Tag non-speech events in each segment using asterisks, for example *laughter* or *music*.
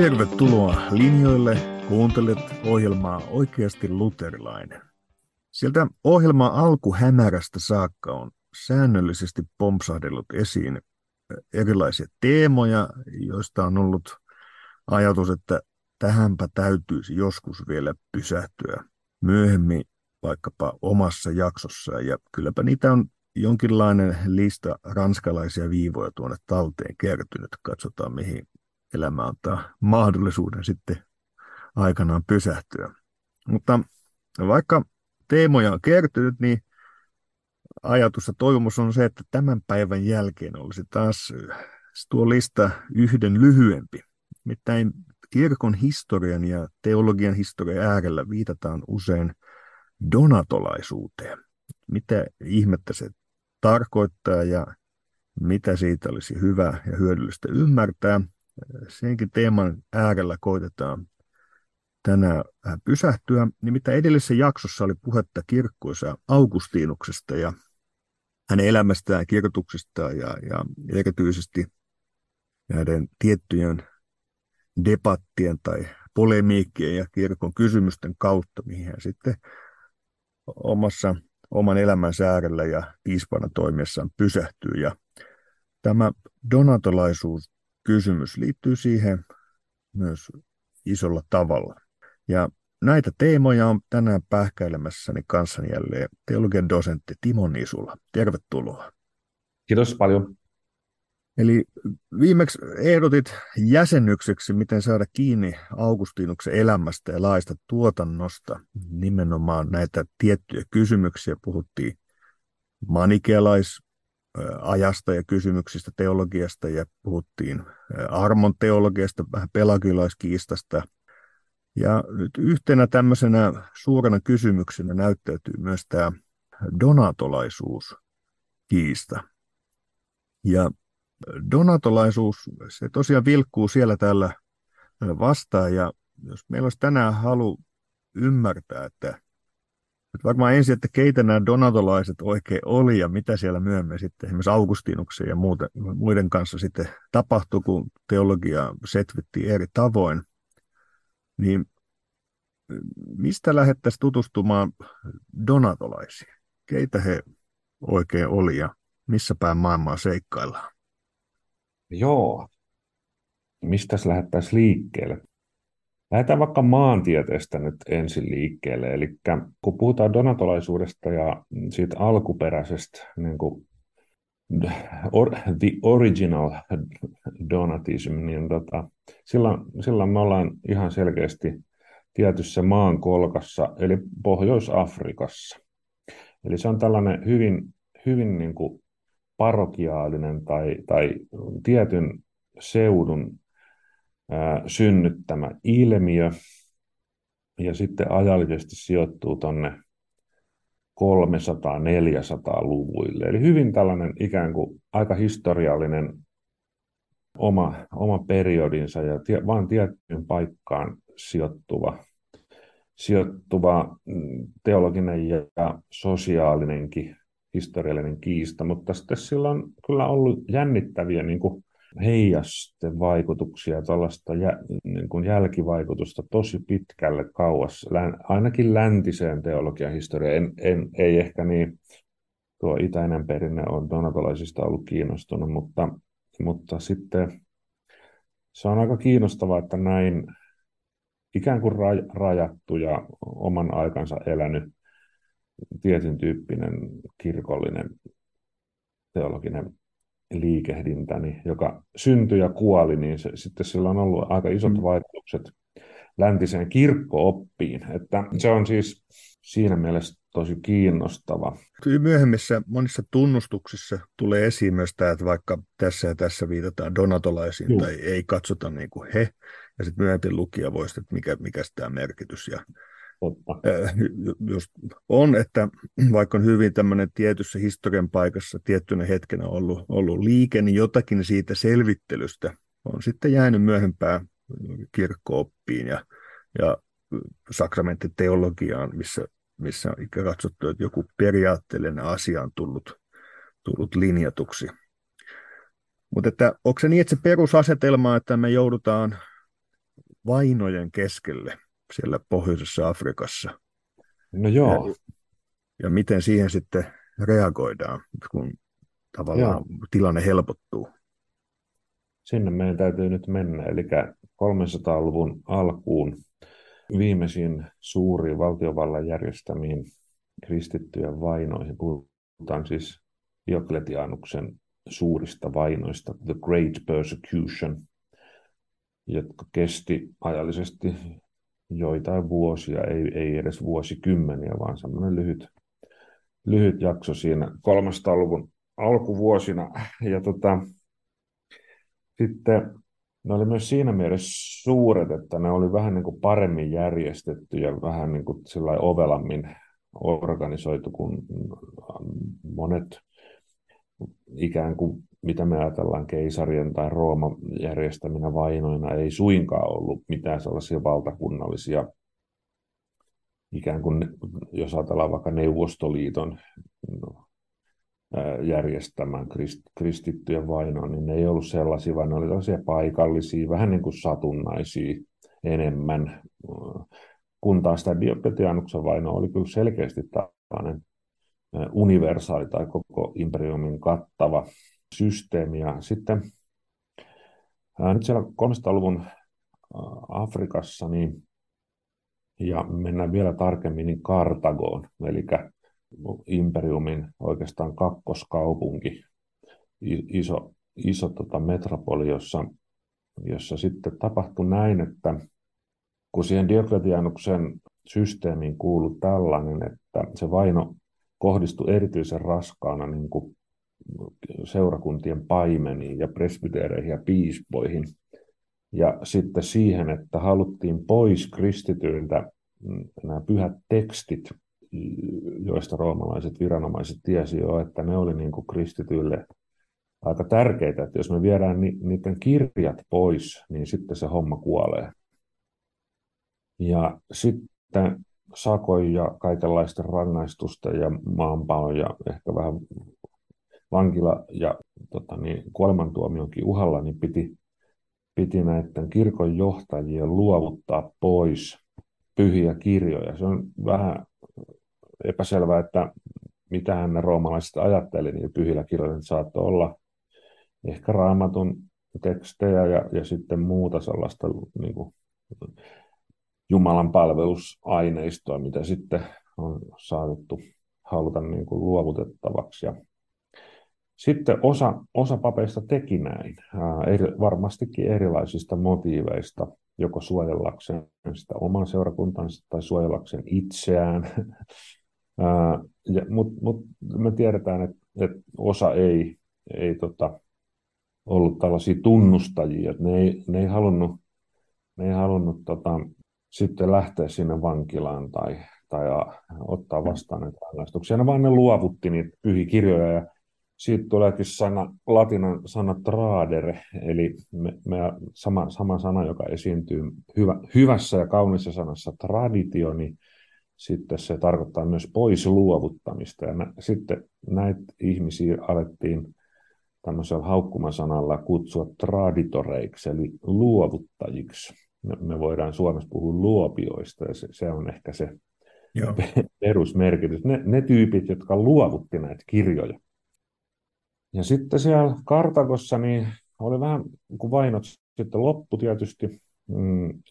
Tervetuloa linjoille. Kuuntelet ohjelmaa Oikeasti luterilainen. Sieltä ohjelman alkuhämärästä saakka on säännöllisesti pompsahdellut esiin erilaisia teemoja, joista on ollut ajatus, että tähänpä täytyisi joskus vielä pysähtyä myöhemmin vaikkapa omassa jaksossa. Ja kylläpä niitä on jonkinlainen lista ranskalaisia viivoja tuonne talteen kertynyt. Katsotaan, mihin elämä antaa mahdollisuuden sitten aikanaan pysähtyä. Mutta vaikka teemoja on kertynyt, niin ajatus ja toivomus on se, että tämän päivän jälkeen olisi taas tuo lista yhden lyhyempi. Nimittäin kirkon historian ja teologian historian äärellä viitataan usein donatolaisuuteen. Mitä ihmettä se tarkoittaa ja mitä siitä olisi hyvä ja hyödyllistä ymmärtää. Senkin teeman äärellä koitetaan tänään pysähtyä. Nimittäin edellisessä jaksossa oli puhetta kirkkoisa Augustinuksesta ja hänen elämästään, kirjoituksistaan ja, ja erityisesti näiden tiettyjen debattien tai polemiikkien ja kirkon kysymysten kautta, mihin hän sitten omassa, oman elämänsä äärellä ja piispana toimiessaan pysähtyy. Ja tämä donatolaisuuskysymys liittyy siihen myös isolla tavalla. Ja näitä teemoja on tänään pähkäilemässäni kanssani jälleen teologian dosentti Timo Nisula. Tervetuloa. Kiitos paljon. Eli viimeksi ehdotit jäsennykseksi, miten saada kiinni Augustinuksen elämästä ja laista tuotannosta. Nimenomaan näitä tiettyjä kysymyksiä puhuttiin manikealaisajasta ja kysymyksistä teologiasta ja puhuttiin armon teologiasta, vähän pelagilaiskiistasta. Ja nyt yhtenä tämmöisenä suurena kysymyksenä näyttäytyy myös tämä donatolaisuus kiista. Ja donatolaisuus, se tosiaan vilkkuu siellä täällä vastaan ja jos meillä olisi tänään halu ymmärtää, että, että varmaan ensin, että keitä nämä donatolaiset oikein oli ja mitä siellä myöhemmin sitten esimerkiksi Augustinuksen ja muuten, muiden kanssa sitten tapahtui, kun teologia setvittiin eri tavoin, niin mistä lähdettäisiin tutustumaan donatolaisiin? Keitä he oikein oli ja missä päin maailmaa seikkaillaan? Joo. Mistä lähdettäisiin liikkeelle? Lähdetään vaikka maantieteestä nyt ensin liikkeelle. Eli kun puhutaan donatolaisuudesta ja siitä alkuperäisestä niin kuin or, the original donatism, niin tota, silloin, silloin me ollaan ihan selkeästi tietyssä maankolkassa, eli Pohjois-Afrikassa. Eli se on tällainen hyvin, hyvin niin kuin parokiaalinen tai, tai tietyn seudun synnyttämä ilmiö, ja sitten ajallisesti sijoittuu tuonne 300-400-luvuille. Eli hyvin tällainen ikään kuin aika historiallinen oma, oma periodinsa ja tie, vain tiettyyn paikkaan sijoittuva, sijoittuva mm, teologinen ja sosiaalinenkin historiallinen kiista, mutta sitten sillä on kyllä ollut jännittäviä niin kuin heijastevaikutuksia, tällaista jä, niin kuin jälkivaikutusta tosi pitkälle kauas, län, ainakin läntiseen teologian historiaan. En, en, ei ehkä niin, tuo itäinen perinne on donatolaisista ollut kiinnostunut, mutta, mutta sitten se on aika kiinnostavaa, että näin ikään kuin rajattu ja oman aikansa elänyt tietyn tyyppinen kirkollinen teologinen liikehdintä, niin, joka syntyi ja kuoli, niin se, sitten sillä on ollut aika isot mm. vaikutukset läntiseen kirkkooppiin. Että se on siis siinä mielessä tosi kiinnostava. Myöhemmissä monissa tunnustuksissa tulee esiin myös tämä, että vaikka tässä ja tässä viitataan donatolaisiin Juh. tai ei katsota niin kuin he, ja sitten myöhemmin lukija voisi, että mikä, mikä tämä merkitys. Ja just on, että vaikka on hyvin tämmöinen tietyssä historian paikassa tiettynä hetkenä ollut, ollut liike, niin jotakin siitä selvittelystä on sitten jäänyt myöhempään kirkkooppiin ja, ja sakramenttiteologiaan, missä, missä on katsottu, että joku periaatteellinen asia on tullut, tullut linjatuksi. Mutta että onko se niin, että se perusasetelma, että me joudutaan vainojen keskelle siellä pohjoisessa Afrikassa. No joo. Ja, ja miten siihen sitten reagoidaan, kun tavallaan joo. tilanne helpottuu. Sinne meidän täytyy nyt mennä, eli 300-luvun alkuun viimeisin suuriin valtiovallan järjestämiin kristittyjen vainoihin. Puhutaan siis Diokletianuksen suurista vainoista, The Great Persecution, jotka kesti ajallisesti joitain vuosia, ei, ei edes vuosikymmeniä, vaan semmoinen lyhyt, lyhyt jakso siinä 300-luvun alkuvuosina. Ja tota, sitten ne oli myös siinä mielessä suuret, että ne oli vähän niin kuin paremmin järjestetty ja vähän niin kuin ovelammin organisoitu kuin monet ikään kuin mitä me ajatellaan keisarien tai Rooman järjestäminä vainoina, ei suinkaan ollut mitään sellaisia valtakunnallisia, ikään kuin jos ajatellaan vaikka Neuvostoliiton no, järjestämään kristittyjen vainoa, niin ne ei ollut sellaisia, vaan ne oli sellaisia paikallisia, vähän niin kuin satunnaisia enemmän, kun taas tämä Diocletianuksen vaino oli kyllä selkeästi tällainen universaali tai koko imperiumin kattava systeemi. Ja sitten ää, nyt siellä 300-luvun Afrikassa, niin, ja mennään vielä tarkemmin, niin Kartagoon, eli imperiumin oikeastaan kakkoskaupunki, iso, iso tota metropoli, jossa, jossa sitten tapahtui näin, että kun siihen Diokletianuksen systeemiin kuului tällainen, että se vaino kohdistui erityisen raskaana niin kuin seurakuntien paimeniin ja presbyteereihin ja piispoihin. Ja sitten siihen, että haluttiin pois kristityiltä mm, nämä pyhät tekstit, joista roomalaiset viranomaiset tiesi jo, että ne oli niin kuin kristityille aika tärkeitä, että jos me viedään ni, niiden kirjat pois, niin sitten se homma kuolee. Ja sitten sakoja ja kaikenlaisten rangaistusten ja maanpaon ja ehkä vähän vankila ja tota, niin, kuolemantuomionkin uhalla, niin piti, piti näiden kirkon johtajien luovuttaa pois pyhiä kirjoja. Se on vähän epäselvää, että mitä ne roomalaiset ajatteli niin pyhillä kirjoilla. Saattoi olla ehkä raamatun tekstejä ja, ja sitten muuta sellaista niin kuin, Jumalan palvelusaineistoa, mitä sitten on saatettu haluta niin kuin luovutettavaksi. Ja sitten osa, osa papeista teki näin, eri, varmastikin erilaisista motiiveista, joko suojellakseen sitä oman seurakuntansa tai suojellakseen itseään. Mutta mut me tiedetään, että et osa ei, ei tota, ollut tällaisia tunnustajia, että ne ei, ne ei halunnut, ne ei halunnut tota, sitten lähteä sinne vankilaan tai, tai ottaa vastaan näitä rangaistuksia, vaan ne luovutti niitä pyhiä kirjoja ja siitä tuleekin sana, latinan sana tradere, eli me, me, sama, sama sana, joka esiintyy hyvä, hyvässä ja kaunissa sanassa traditio, niin sitten se tarkoittaa myös pois luovuttamista. Ja nä, sitten näitä ihmisiä alettiin tämmöisellä haukkumasanalla kutsua traditoreiksi, eli luovuttajiksi. Me, me voidaan Suomessa puhua luopioista, ja se, se on ehkä se Joo. *laughs* perusmerkitys. Ne, ne tyypit, jotka luovutti näitä kirjoja. Ja sitten siellä Kartagossa niin oli vähän, kun vainot sitten loppu tietysti mm,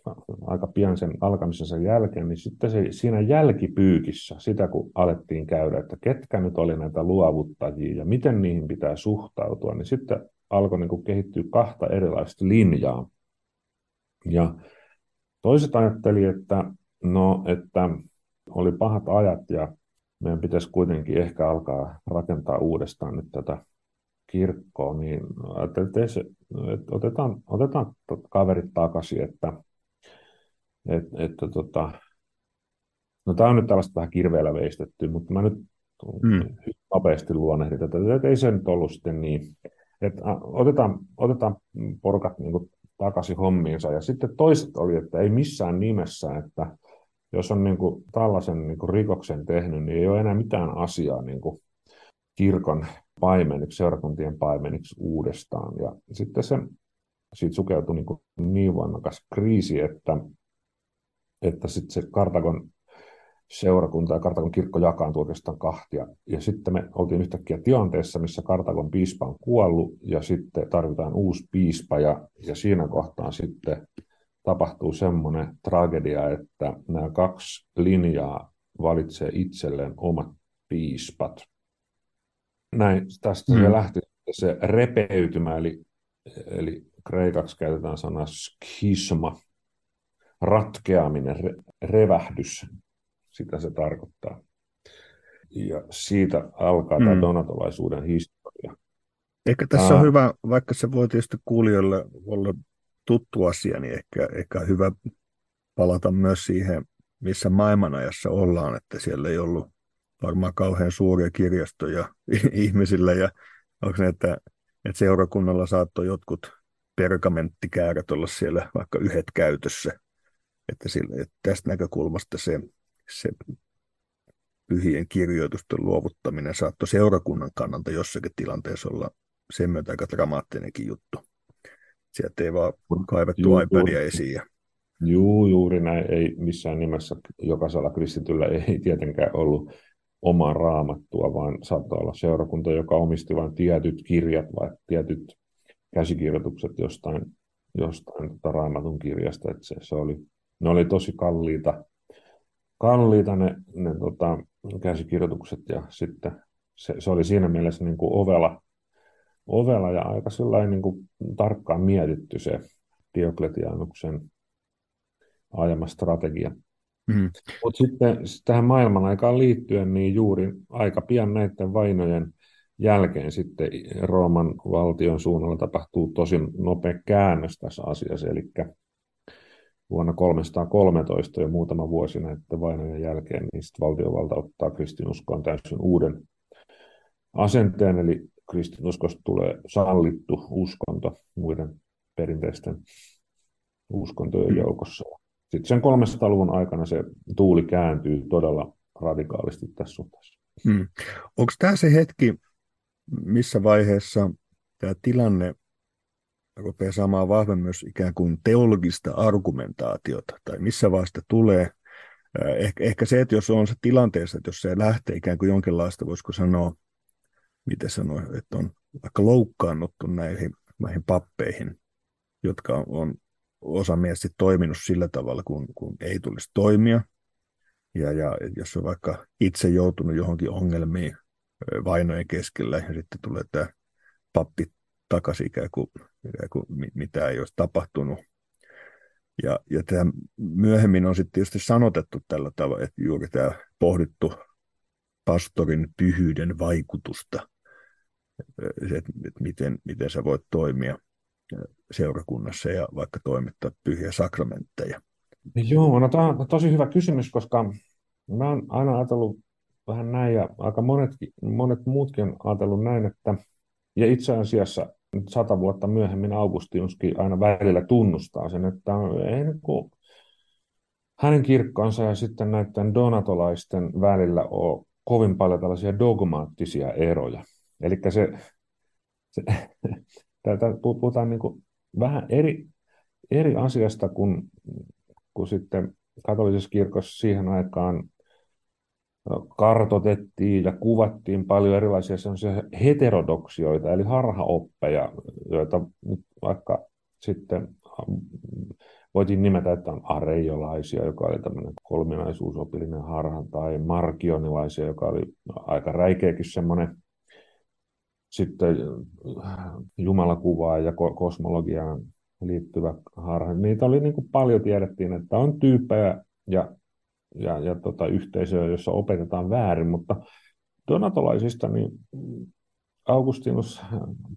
aika pian sen alkamisensa jälkeen, niin sitten se, siinä jälkipyykissä, sitä kun alettiin käydä, että ketkä nyt oli näitä luovuttajia ja miten niihin pitää suhtautua, niin sitten alkoi niin kehittyä kahta erilaista linjaa. Ja toiset ajatteli, että no, että oli pahat ajat ja meidän pitäisi kuitenkin ehkä alkaa rakentaa uudestaan nyt tätä kirkkoon, niin ajattelin, että, että otetaan, otetaan kaverit takaisin, että, että, että tota, no tämä on nyt tällaista vähän kirveellä veistetty, mutta mä nyt hmm. nopeasti luonnehdin tätä, että ei se nyt ollut sitten niin, että otetaan, otetaan porukat niin kuin takaisin hommiinsa, ja sitten toiset oli, että ei missään nimessä, että jos on niin kuin tällaisen niin kuin rikoksen tehnyt, niin ei ole enää mitään asiaa niin kuin kirkon paimeniksi, seurakuntien paimeniksi uudestaan. Ja sitten se siitä sukeutui niin, kuin niin voimakas kriisi, että, että sitten se Kartagon seurakunta ja Kartagon kirkko jakaantui oikeastaan kahtia. Ja sitten me oltiin yhtäkkiä tilanteessa, missä Kartagon piispa on kuollut ja sitten tarvitaan uusi piispa ja, ja siinä kohtaa sitten tapahtuu semmoinen tragedia, että nämä kaksi linjaa valitsee itselleen omat piispat. Näin, tästä mm. se lähti se repeytymä, eli, eli kreikaksi käytetään sanaa schisma, ratkeaminen, re, revähdys, sitä se tarkoittaa. Ja siitä alkaa mm. tämä donatolaisuuden historia. Ehkä tässä Aa. on hyvä, vaikka se voi tietysti kuulijoille olla tuttu asia, niin ehkä, ehkä hyvä palata myös siihen, missä maailmanajassa ollaan, että siellä ei ollut varmaan kauhean suuria kirjastoja *laughs* ihmisillä ja onko ne, että, että seurakunnalla saattoi jotkut pergamenttikäärät olla siellä vaikka yhdet käytössä. Että, sille, että tästä näkökulmasta se, se pyhien kirjoitusten luovuttaminen saattoi seurakunnan kannalta jossakin tilanteessa olla sen myötä aika dramaattinenkin juttu. Sieltä ei vaan kaivettu Juu, iPadia esiin. Ja... Juu, juuri näin. Ei missään nimessä jokaisella kristityllä ei tietenkään ollut omaa raamattua, vaan saattoi olla seurakunta, joka omisti vain tietyt kirjat vai tietyt käsikirjoitukset jostain, jostain tota raamatun kirjasta. Että se, se oli, ne oli tosi kalliita, kalliita ne, ne tota, käsikirjoitukset ja sitten se, se oli siinä mielessä niin kuin ovela, ovela ja aika niin kuin tarkkaan mietitty se Diokletianuksen ajama strategia. Mm. Mutta sitten tähän maailman aikaan liittyen, niin juuri aika pian näiden vainojen jälkeen sitten Rooman valtion suunnalla tapahtuu tosi nopea käännös tässä asiassa, eli vuonna 313 jo muutama vuosi näiden vainojen jälkeen, niin sitten valtiovalta ottaa kristinuskoon täysin uuden asenteen, eli kristinuskosta tulee sallittu uskonto muiden perinteisten uskontojen joukossa. Sitten sen 300-luvun aikana se tuuli kääntyy todella radikaalisti tässä suhteessa. Hmm. Onko tämä se hetki, missä vaiheessa tämä tilanne rupeaa saamaan vahvemmin myös ikään kuin teologista argumentaatiota, tai missä vaiheessa tulee. Ehkä, ehkä se, että jos on se tilanteessa, että jos se lähtee ikään kuin jonkinlaista, voisiko sanoa, miten sanoa, että on vaikka loukkaannuttu näihin, näihin pappeihin, jotka on osa mielestä toiminut sillä tavalla, kun, kun ei tulisi toimia. Ja, ja jos on vaikka itse joutunut johonkin ongelmiin vainojen keskellä ja sitten tulee tämä pappi takaisin ikään kuin, ikään kuin mitä ei olisi tapahtunut. Ja, ja tämä myöhemmin on sitten tietysti sanotettu tällä tavalla, että juuri tämä pohdittu pastorin pyhyyden vaikutusta, että, että miten, miten sä voit toimia seurakunnassa ja vaikka toimittaa pyhiä sakramentteja. Joo, no tämä on tosi hyvä kysymys, koska mä oon aina ajatellut vähän näin ja aika monet, monet muutkin on ajatellut näin, että ja itse asiassa sata vuotta myöhemmin Augustinuskin aina välillä tunnustaa sen, että ei niin kuin hänen kirkkonsa ja sitten näiden donatolaisten välillä ole kovin paljon tällaisia dogmaattisia eroja. Eli se, se täältä puhutaan niin kuin vähän eri, eri asiasta kuin, kuin sitten katolisessa kirkossa siihen aikaan kartotettiin ja kuvattiin paljon erilaisia heterodoksioita, eli harhaoppeja, joita nyt vaikka sitten voitiin nimetä, että on areiolaisia, joka oli tämmöinen kolminaisuusopillinen harha, tai markionilaisia, joka oli aika räikeäkin semmoinen sitten jumalakuvaa ja kosmologiaan liittyvä harha. Niitä oli niin kuin paljon tiedettiin, että on tyyppejä ja ja, ja tota, yhteisöä, jossa opetetaan väärin, mutta donatolaisista niin Augustinus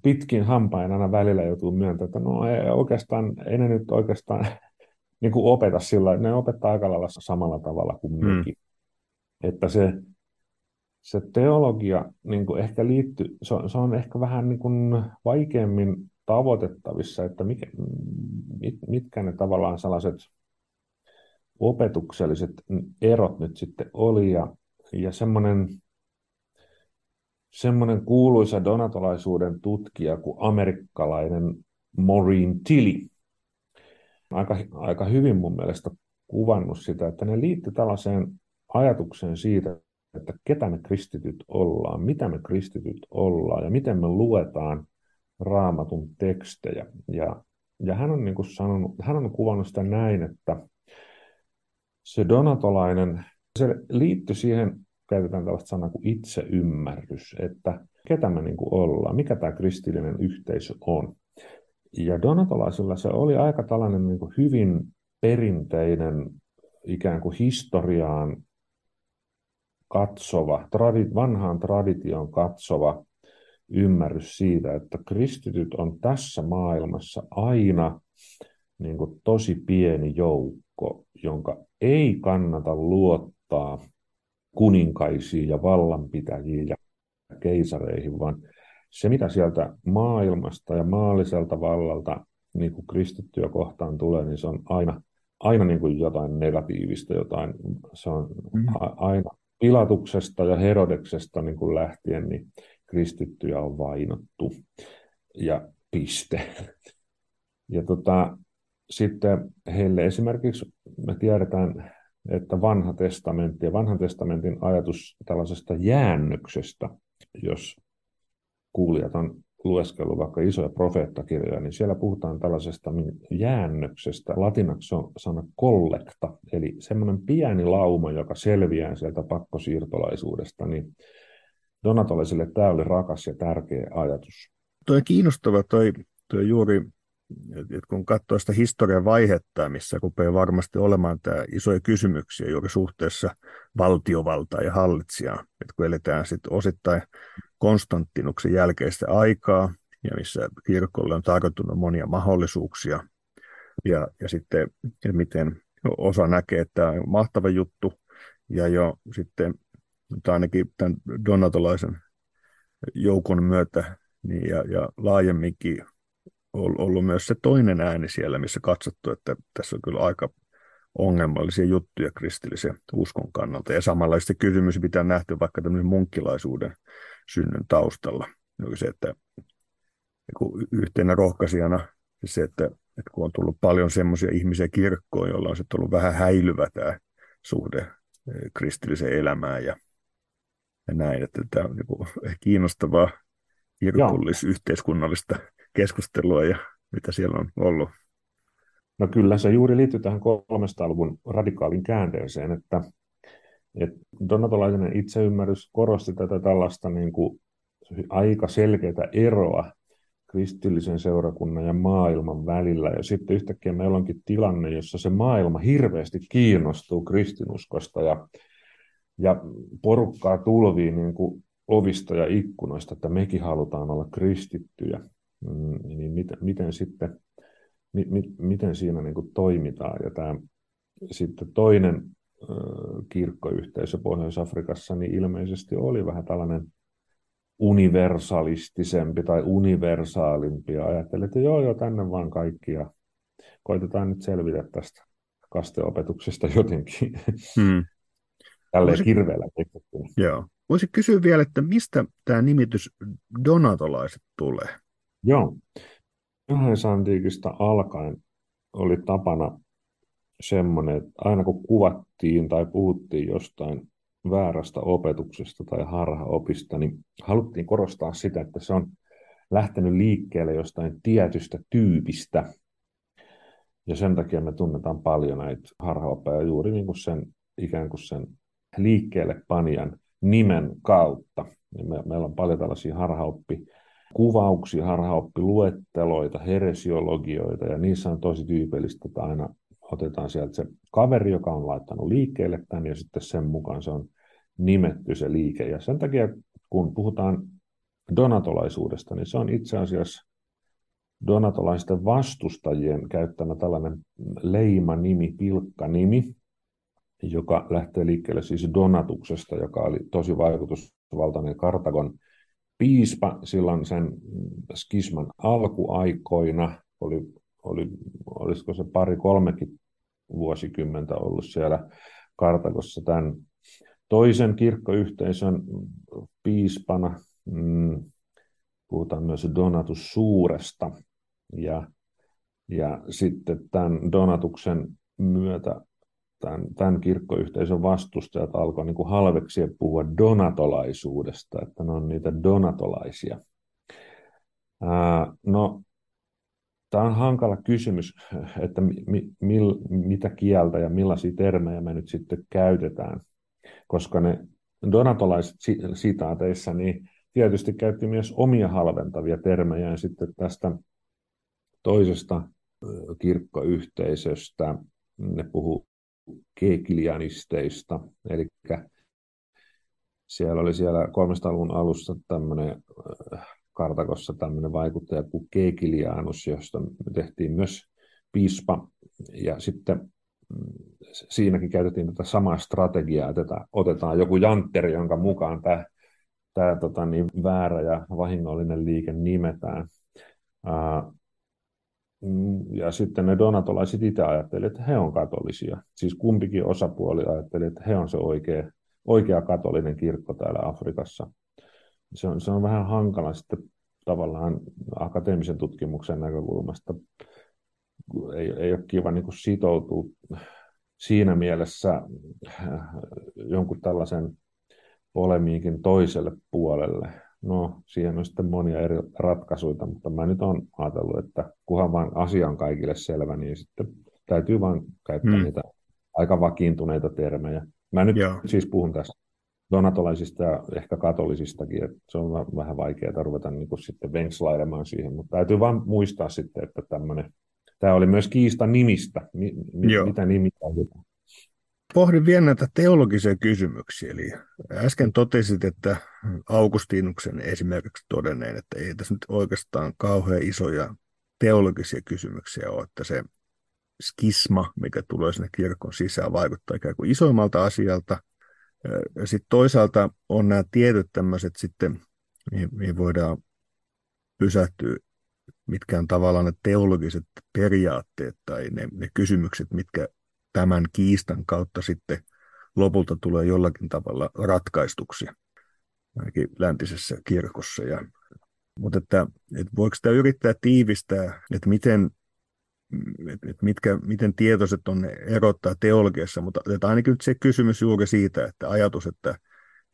pitkin hampain aina välillä joutuu myöntämään, että no ei, oikeastaan, ei ne nyt oikeastaan *laughs* niin kuin opeta sillä ne opettaa aika lailla samalla tavalla kuin mm. mekin. Että se, se teologia niin kuin ehkä liittyy, se on, se on ehkä vähän niin kuin vaikeammin tavoitettavissa, että mikä, mit, mitkä ne tavallaan sellaiset opetukselliset erot nyt sitten oli ja, ja semmoinen, semmoinen kuuluisa donatolaisuuden tutkija kuin amerikkalainen Maureen Tilly. Aika, aika hyvin mun mielestä kuvannut sitä, että ne liittyy tällaiseen ajatukseen siitä, että ketä me kristityt ollaan, mitä me kristityt ollaan ja miten me luetaan raamatun tekstejä. Ja, ja hän, on niin kuin sanonut, hän on kuvannut sitä näin, että se donatolainen, se liittyy siihen, käytetään tällaista sanaa kuin itseymmärrys, että ketä me niin kuin ollaan, mikä tämä kristillinen yhteisö on. Ja donatolaisilla se oli aika tällainen niin kuin hyvin perinteinen ikään kuin historiaan katsova, tradi, vanhaan traditioon katsova ymmärrys siitä, että kristityt on tässä maailmassa aina niin kuin tosi pieni joukko, jonka ei kannata luottaa kuninkaisiin ja vallanpitäjiin ja keisareihin, vaan se, mitä sieltä maailmasta ja maalliselta vallalta niin kuin kristittyä kohtaan tulee, niin se on aina, aina niin kuin jotain negatiivista, jotain, se on mm. aina Pilatuksesta ja Herodeksesta niin kuin lähtien, niin kristittyjä on vainottu ja piste. Ja tota, sitten heille esimerkiksi me tiedetään, että vanha testamentti ja vanhan testamentin ajatus tällaisesta jäännöksestä, jos kuulijat on lueskellut vaikka isoja profeettakirjoja, niin siellä puhutaan tällaisesta jäännöksestä. Latinaksi on sana kollekta, eli semmoinen pieni lauma, joka selviää sieltä pakkosiirtolaisuudesta, niin Donatolaisille tämä oli rakas ja tärkeä ajatus. Tuo on kiinnostava toi, toi juuri, että kun katsoo sitä historian vaihetta, missä rupeaa varmasti olemaan tämä isoja kysymyksiä juuri suhteessa valtiovaltaan ja hallitsijaan, että kun eletään sitten osittain Konstantinuksen jälkeistä aikaa, ja missä kirkolle on tarjottunut monia mahdollisuuksia, ja, ja sitten ja miten osa näkee, että tämä on mahtava juttu, ja jo sitten tai ainakin tämän donatolaisen joukon myötä niin ja, ja laajemminkin ollut myös se toinen ääni siellä, missä katsottu, että tässä on kyllä aika ongelmallisia juttuja kristillisen uskon kannalta. Ja samanlaista kysymys pitää nähty vaikka tämmöisen munkkilaisuuden synnyn taustalla. Se, että yhtenä rohkaisijana se, että, että kun on tullut paljon semmoisia ihmisiä kirkkoon, joilla on sitten ollut vähän häilyvä tämä suhde eh, kristilliseen elämään ja, ja näin, että tämä on niin kiinnostavaa kirkollis-yhteiskunnallista keskustelua ja mitä siellä on ollut. No kyllä se juuri liittyy tähän 300-luvun radikaalin käänteeseen, että et donatolainen itseymmärrys korosti tätä tällaista niin kuin aika selkeää eroa kristillisen seurakunnan ja maailman välillä. Ja sitten yhtäkkiä meillä onkin tilanne, jossa se maailma hirveästi kiinnostuu kristinuskosta ja, ja porukkaa tulvii niin kuin ovista ja ikkunoista, että mekin halutaan olla kristittyjä. Mm, niin miten, miten sitten mi, mi, miten siinä niin kuin toimitaan. Ja tämä, sitten toinen kirkkoyhteisö Pohjois-Afrikassa, niin ilmeisesti oli vähän tällainen universalistisempi tai universaalimpi ja ajattelin, että joo, joo, tänne vaan kaikki ja koitetaan nyt selvitä tästä kasteopetuksesta *laughs* jotenkin. Hmm. Tälleen Voisi... kirveellä Joo. Voisi kysyä vielä, että mistä tämä nimitys donatolaiset tulee? Joo. Antiikista alkaen oli tapana semmoinen, että aina kun kuvattiin tai puhuttiin jostain väärästä opetuksesta tai harhaopista, niin haluttiin korostaa sitä, että se on lähtenyt liikkeelle jostain tietystä tyypistä. Ja sen takia me tunnetaan paljon näitä harhaoppeja juuri niin kuin sen, ikään kuin sen liikkeelle panijan nimen kautta. Ja me, meillä on paljon tällaisia harhaoppi kuvauksia, harhaoppiluetteloita, heresiologioita, ja niissä on tosi tyypillistä, että aina otetaan sieltä se kaveri, joka on laittanut liikkeelle tämän, ja sitten sen mukaan se on nimetty se liike. Ja sen takia, kun puhutaan donatolaisuudesta, niin se on itse asiassa donatolaisten vastustajien käyttämä tällainen leima-nimi, pilkka-nimi, joka lähtee liikkeelle siis Donatuksesta, joka oli tosi vaikutusvaltainen Kartagon piispa silloin sen skisman alkuaikoina, oli, oli, olisiko se pari kolmekin vuosikymmentä ollut siellä Kartakossa tämän toisen kirkkoyhteisön piispana. Mm, puhutaan myös Donatus Suuresta. Ja, ja sitten tämän Donatuksen myötä tämän, tämän kirkkoyhteisön vastustajat alkoi niin halveksia puhua donatolaisuudesta, että ne on niitä donatolaisia. Ää, no, tämä on hankala kysymys, että mi, mil, mitä kieltä ja millaisia termejä me nyt sitten käytetään, koska ne donatolaiset sitaateissa niin tietysti käytti myös omia halventavia termejä ja sitten tästä toisesta kirkkoyhteisöstä ne puhuu kekilianisteista, eli siellä oli siellä 300-luvun alussa tämmöinen Kartakossa tämmöinen vaikuttaja kuin Kekilianus, josta tehtiin myös piispa, ja sitten mm, siinäkin käytettiin tätä samaa strategiaa, että otetaan joku jantteri, jonka mukaan tämä, tämä tota, niin väärä ja vahingollinen liike nimetään. Ja sitten ne donatolaiset itse ajattelivat, että he on katolisia. Siis kumpikin osapuoli ajatteli, että he on se oikea, oikea katolinen kirkko täällä Afrikassa. Se on, se on vähän hankala sitten tavallaan akateemisen tutkimuksen näkökulmasta. Ei, ei ole kiva niin sitoutua siinä mielessä jonkun tällaisen polemiikin toiselle puolelle No, siihen on sitten monia eri ratkaisuja, mutta mä nyt olen ajatellut, että kunhan vaan asia on kaikille selvä, niin sitten täytyy vain käyttää mm. niitä aika vakiintuneita termejä. Mä nyt Joo. siis puhun tässä donatolaisista ja ehkä katolisistakin, että se on vähän vaikeaa ruveta niin kuin sitten venkslailemaan siihen, mutta täytyy vain muistaa sitten, että tämmöinen, tämä oli myös kiista nimistä, mi, mi, mitä nimiä pohdin vielä näitä teologisia kysymyksiä. Eli äsken totesit, että Augustinuksen esimerkiksi todenneen, että ei tässä nyt oikeastaan kauhean isoja teologisia kysymyksiä ole, että se skisma, mikä tulee sinne kirkon sisään, vaikuttaa ikään kuin isoimmalta asialta. Sitten toisaalta on nämä tietyt tämmöiset sitten, mihin, mihin voidaan pysähtyä, mitkä on tavallaan ne teologiset periaatteet tai ne, ne kysymykset, mitkä tämän kiistan kautta sitten lopulta tulee jollakin tavalla ratkaistuksi, ainakin läntisessä kirkossa. Ja, mutta että, että voiko sitä yrittää tiivistää, että miten, että mitkä, miten tietoiset on erottaa teologiassa, mutta että ainakin nyt se kysymys juuri siitä, että ajatus, että,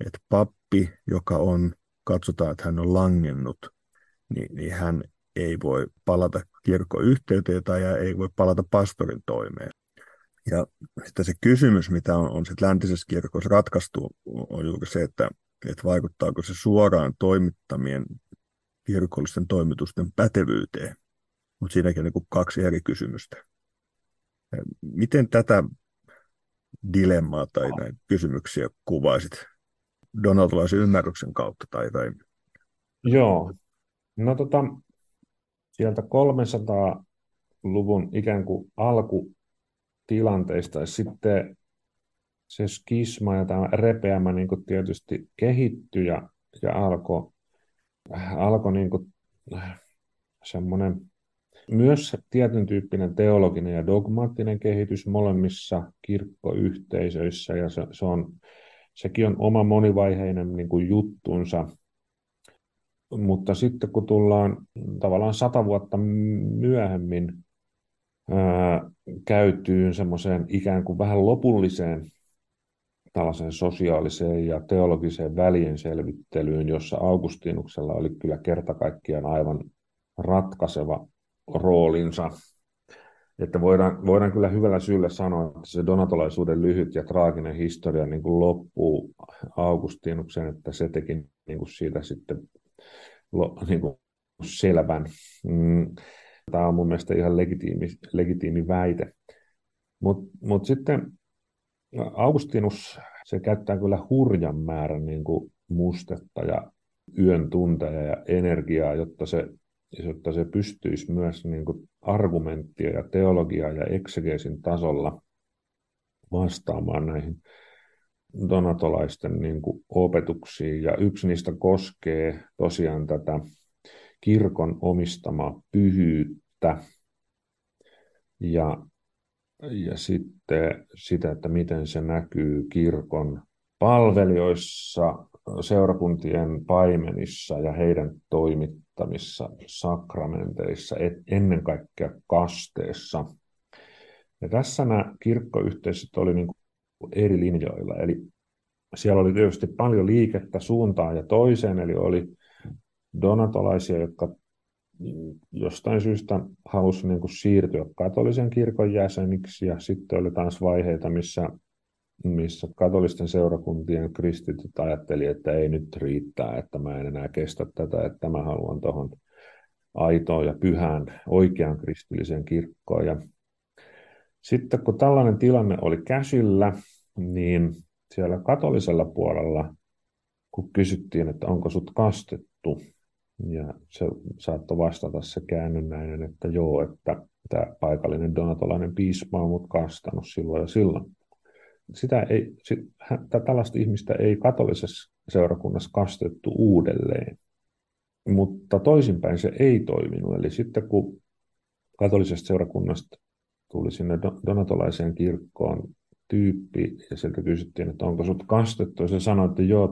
että pappi, joka on, katsotaan, että hän on langennut, niin, niin hän ei voi palata kirkkoyhteyteen tai ei voi palata pastorin toimeen. Ja sitten se kysymys, mitä on, on sitten läntisessä kirkossa ratkaistu, on juuri se, että, että vaikuttaako se suoraan toimittamien kirkollisten toimitusten pätevyyteen. Mutta siinäkin on niin kaksi eri kysymystä. Miten tätä dilemmaa tai näitä kysymyksiä kuvaisit donaldlaisen ymmärryksen kautta? Tai, tai... Joo, no tota, sieltä 300-luvun ikään kuin alku tilanteista. Ja sitten se skisma ja tämä repeämä niin kuin tietysti kehittyi ja, ja alkoi alko niin kuin, semmoinen myös tietyn tyyppinen teologinen ja dogmaattinen kehitys molemmissa kirkkoyhteisöissä ja se, se on, sekin on oma monivaiheinen niin kuin juttunsa. Mutta sitten kun tullaan tavallaan sata vuotta myöhemmin käytyyn semmoiseen ikään kuin vähän lopulliseen tällaiseen sosiaaliseen ja teologiseen välien selvittelyyn, jossa Augustinuksella oli kyllä kerta kaikkiaan aivan ratkaiseva roolinsa. Että voidaan, voidaan kyllä hyvällä syyllä sanoa, että se donatolaisuuden lyhyt ja traaginen historia niin kuin loppuu Augustinuksen, että se teki niin kuin siitä sitten niin kuin selvän. Mm Tämä on mun mielestä ihan legitiimi, legitiimi väite. Mutta mut sitten Augustinus, se käyttää kyllä hurjan määrän niin kuin mustetta ja yön tunteja ja energiaa, jotta se, jotta se pystyisi myös niin kuin argumenttia ja teologiaa ja eksegeesin tasolla vastaamaan näihin donatolaisten niin kuin opetuksiin. Ja yksi niistä koskee tosiaan tätä kirkon omistamaa pyhyyttä ja, ja sitten sitä, että miten se näkyy kirkon palvelijoissa, seurakuntien paimenissa ja heidän toimittamissa sakramenteissa, ennen kaikkea kasteessa. Ja tässä nämä kirkkoyhteisöt oli niin eri linjoilla, eli siellä oli tietysti paljon liikettä suuntaan ja toiseen, eli oli donatolaisia, jotka jostain syystä halusi niin kuin siirtyä katolisen kirkon jäseniksi, ja sitten oli taas vaiheita, missä, missä katolisten seurakuntien kristityt ajatteli, että ei nyt riittää, että mä en enää kestä tätä, että mä haluan tuohon aitoon ja pyhään oikean kristilliseen kirkkoon. Ja sitten kun tällainen tilanne oli käsillä, niin siellä katolisella puolella, kun kysyttiin, että onko sut kastettu, ja se saattoi vastata se käännynnäinen, että joo, että tämä paikallinen donatolainen piispa on mut kastanut silloin ja silloin. Sitä ei, sit, tällaista ihmistä ei katolisessa seurakunnassa kastettu uudelleen. Mutta toisinpäin se ei toiminut. Eli sitten kun katolisesta seurakunnasta tuli sinne donatolaiseen kirkkoon tyyppi ja sieltä kysyttiin, että onko sut kastettu ja se sanoi, että joo,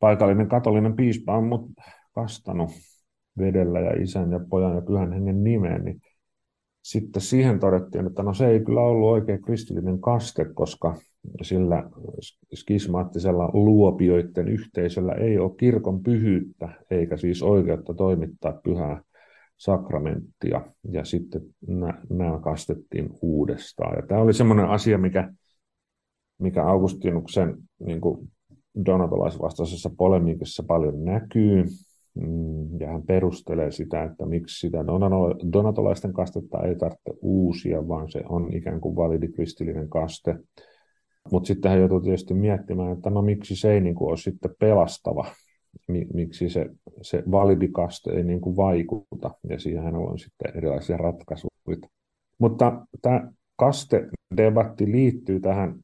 paikallinen katolinen piispa on mut kastanut vedellä ja isän ja pojan ja pyhän hengen nimeen, niin sitten siihen todettiin, että no se ei kyllä ollut oikein kristillinen kaste, koska sillä skismaattisella luopioiden yhteisöllä ei ole kirkon pyhyyttä, eikä siis oikeutta toimittaa pyhää sakramenttia, ja sitten nämä kastettiin uudestaan. Ja tämä oli semmoinen asia, mikä, mikä Augustinuksen niin donatolaisvastaisessa polemiikissa paljon näkyy, ja hän perustelee sitä, että miksi sitä donatolaisten kastetta ei tarvitse uusia, vaan se on ikään kuin validi kristillinen kaste. Mutta sitten hän joutuu tietysti miettimään, että no miksi se ei niin kuin ole sitten pelastava, miksi se, se validi kaste ei niin kuin vaikuta, ja siihen on sitten erilaisia ratkaisuja. Mutta tämä kaste-debatti liittyy tähän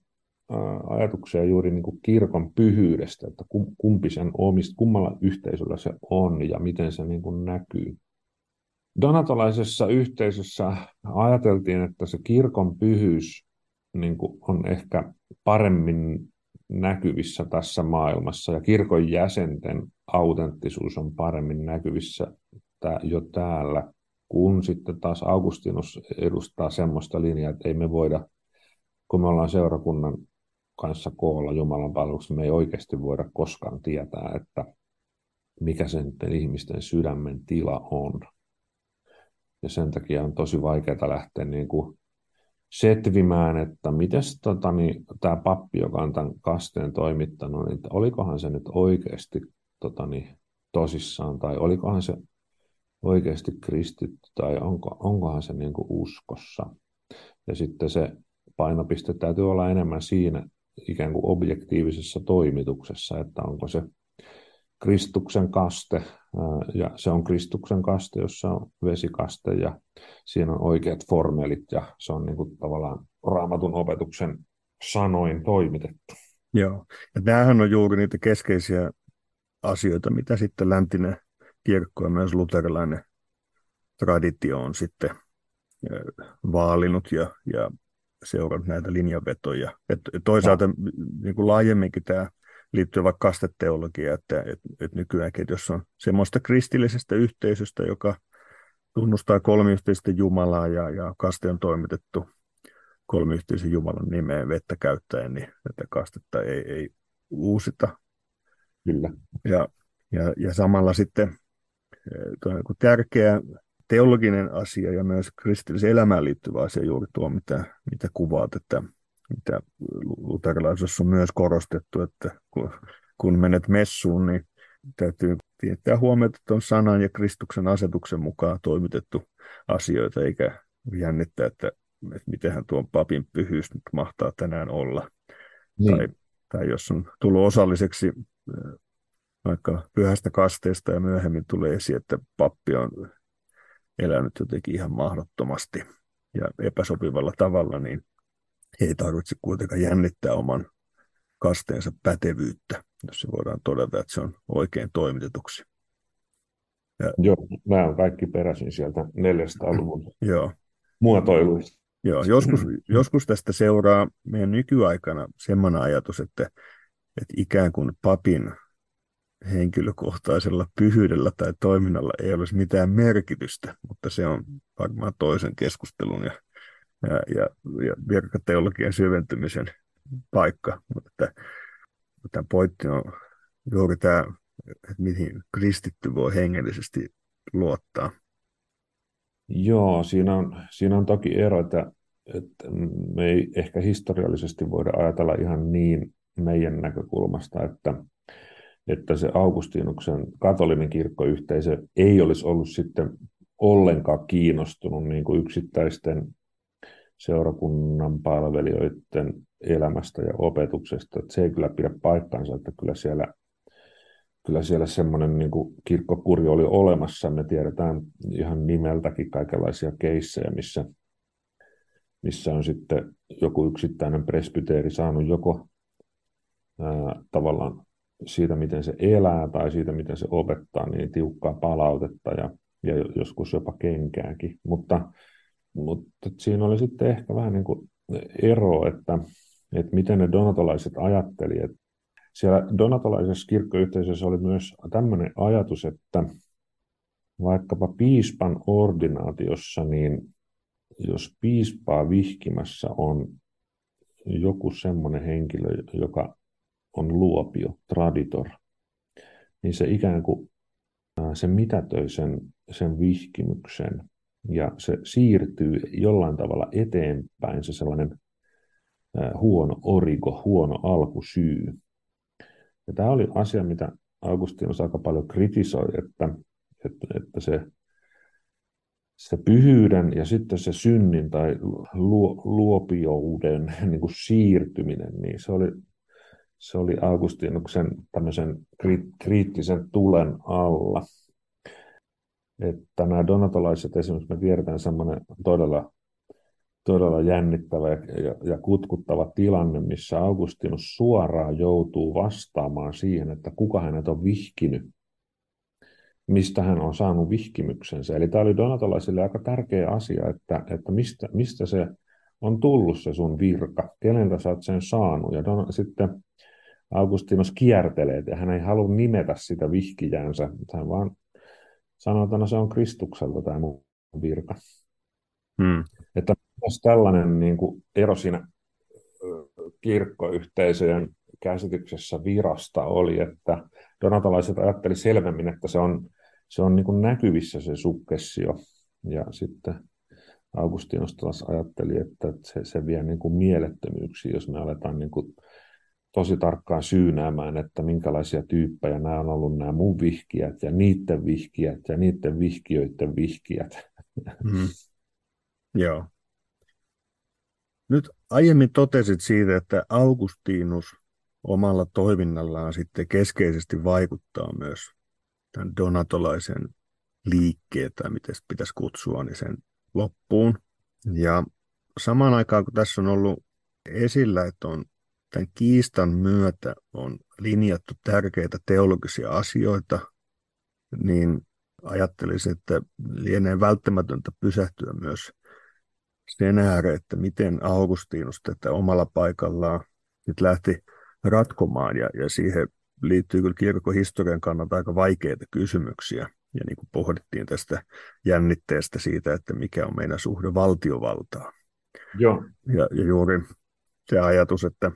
ajatuksia juuri niin kuin kirkon pyhyydestä, että kumpi sen omist, kummalla yhteisöllä se on ja miten se niin kuin näkyy. Donatolaisessa yhteisössä ajateltiin, että se kirkon pyhyys niin kuin on ehkä paremmin näkyvissä tässä maailmassa ja kirkon jäsenten autenttisuus on paremmin näkyvissä jo täällä, kun sitten taas Augustinus edustaa semmoista linjaa, että ei me voida, kun me ollaan seurakunnan kanssa koolla Jumalan palveluksessa, me ei oikeasti voida koskaan tietää, että mikä sen ihmisten sydämen tila on. Ja sen takia on tosi vaikeaa lähteä niin kuin setvimään, että miten tota, niin, tämä pappi, joka on tämän kasteen toimittanut, niin olikohan se nyt oikeasti tota, niin, tosissaan, tai olikohan se oikeasti kristitty, tai onko, onkohan se niin kuin uskossa. Ja sitten se painopiste täytyy olla enemmän siinä, ikään kuin objektiivisessa toimituksessa, että onko se Kristuksen kaste, ja se on Kristuksen kaste, jossa on vesikaste, ja siinä on oikeat formelit, ja se on niin kuin tavallaan raamatun opetuksen sanoin toimitettu. Joo, ja tämähän on juuri niitä keskeisiä asioita, mitä sitten läntinen kirkko ja myös luterilainen traditio on sitten vaalinut ja, ja seurannut näitä linjanvetoja. Et toisaalta no. niin kuin laajemminkin tämä liittyy vaikka kasteteologiaan, että, että, että nykyäänkin, että jos on semmoista kristillisestä yhteisöstä, joka tunnustaa kolmiyhteistä Jumalaa ja, ja kaste on toimitettu kolmiyhteisen Jumalan nimeen vettä käyttäen, niin tätä kastetta ei, ei uusita. Kyllä. Ja, ja, ja samalla sitten eh, tärkeä teologinen asia ja myös kristilliseen elämään liittyvä asia juuri tuo, mitä, mitä kuvaat, että mitä luterilaisuudessa on myös korostettu, että kun, kun menet messuun, niin täytyy tietää huomioon, että on sanan ja Kristuksen asetuksen mukaan toimitettu asioita, eikä jännittää, että, että mitenhän tuon papin pyhyys nyt mahtaa tänään olla. Niin. Tai, tai jos on tullut osalliseksi vaikka pyhästä kasteesta ja myöhemmin tulee esiin, että pappi on elänyt jotenkin ihan mahdottomasti ja epäsopivalla tavalla, niin he ei tarvitse kuitenkaan jännittää oman kasteensa pätevyyttä, jos se voidaan todeta, että se on oikein toimitetuksi. Ja, Joo, mä oon kaikki peräisin sieltä 400-luvun *clears throat* Joo. muotoiluista. Joo, joskus, joskus tästä seuraa meidän nykyaikana semmoinen ajatus, että, että ikään kuin papin henkilökohtaisella pyhyydellä tai toiminnalla ei olisi mitään merkitystä, mutta se on varmaan toisen keskustelun ja, ja, ja, ja virkateologian syventymisen paikka. Mutta tämä pointti on juuri tämä, että mihin kristitty voi hengellisesti luottaa. Joo, siinä on, siinä on toki ero, että, että me ei ehkä historiallisesti voida ajatella ihan niin meidän näkökulmasta, että, että se Augustinuksen katolinen kirkkoyhteisö ei olisi ollut sitten ollenkaan kiinnostunut niin kuin yksittäisten seurakunnan palvelijoiden elämästä ja opetuksesta. Että se ei kyllä pidä paikkaansa, että kyllä siellä, kyllä siellä semmoinen niin kirkkokuri oli olemassa. Me tiedetään ihan nimeltäkin kaikenlaisia keissejä, missä, missä on sitten joku yksittäinen presbyteeri saanut joko ää, tavallaan siitä, miten se elää tai siitä, miten se opettaa, niin tiukkaa palautetta ja, ja joskus jopa kenkääkin. Mutta, mutta siinä oli sitten ehkä vähän niin kuin ero, että, että miten ne donatolaiset ajatteli. Että siellä donatolaisessa kirkkoyhteisössä oli myös tämmöinen ajatus, että vaikkapa piispan ordinaatiossa, niin jos piispaa vihkimässä on joku semmoinen henkilö, joka on luopio, traditor, niin se ikään kuin se mitätöi sen, sen vihkimyksen ja se siirtyy jollain tavalla eteenpäin, se sellainen huono origo, huono alkusyy. Ja tämä oli asia, mitä Augustinus aika paljon kritisoi, että, että, että se, se pyhyyden ja sitten se synnin tai luo, luopiouden niin kuin siirtyminen, niin se oli se oli Augustinuksen tämmöisen kriittisen tulen alla. Että nämä donatolaiset esimerkiksi me tiedetään semmoinen todella, todella jännittävä ja, ja, ja kutkuttava tilanne, missä Augustinus suoraan joutuu vastaamaan siihen, että kuka hänet on vihkinyt, mistä hän on saanut vihkimyksensä. Eli tämä oli donatolaisille aika tärkeä asia, että, että mistä, mistä se on tullut se sun virka, keneltä sä oot sen saanut. Ja don, sitten Augustinus kiertelee, että hän ei halua nimetä sitä vihkijäänsä, hän vaan sanoo, että no se on Kristukselta tämä mun virka. Hmm. Että myös tällainen niin kuin ero siinä kirkkoyhteisöjen käsityksessä virasta oli, että donatalaiset ajatteli selvemmin, että se on, se on niin kuin näkyvissä se sukkessio. Ja sitten Augustinus taas ajatteli, että se, se vie niin kuin mielettömyyksiin, jos me aletaan niin kuin tosi tarkkaan syynäämään, että minkälaisia tyyppejä nämä on ollut nämä mun vihkijät ja niiden vihkijät ja niiden vihkiöiden vihkijät. Mm. Joo. Nyt aiemmin totesit siitä, että Augustinus omalla toiminnallaan sitten keskeisesti vaikuttaa myös tämän donatolaisen liikkeen, tai miten pitäisi kutsua, niin sen loppuun. Ja samaan aikaan, kun tässä on ollut esillä, että on tämän kiistan myötä on linjattu tärkeitä teologisia asioita, niin ajattelisin, että lienee välttämätöntä pysähtyä myös sen ääreen, että miten Augustinus tätä omalla paikallaan nyt lähti ratkomaan, ja, ja siihen liittyy kyllä kirkkohistorian kannalta aika vaikeita kysymyksiä. Ja niin kuin pohdittiin tästä jännitteestä siitä, että mikä on meidän suhde valtiovaltaa. Joo. Ja, ja juuri se ajatus, että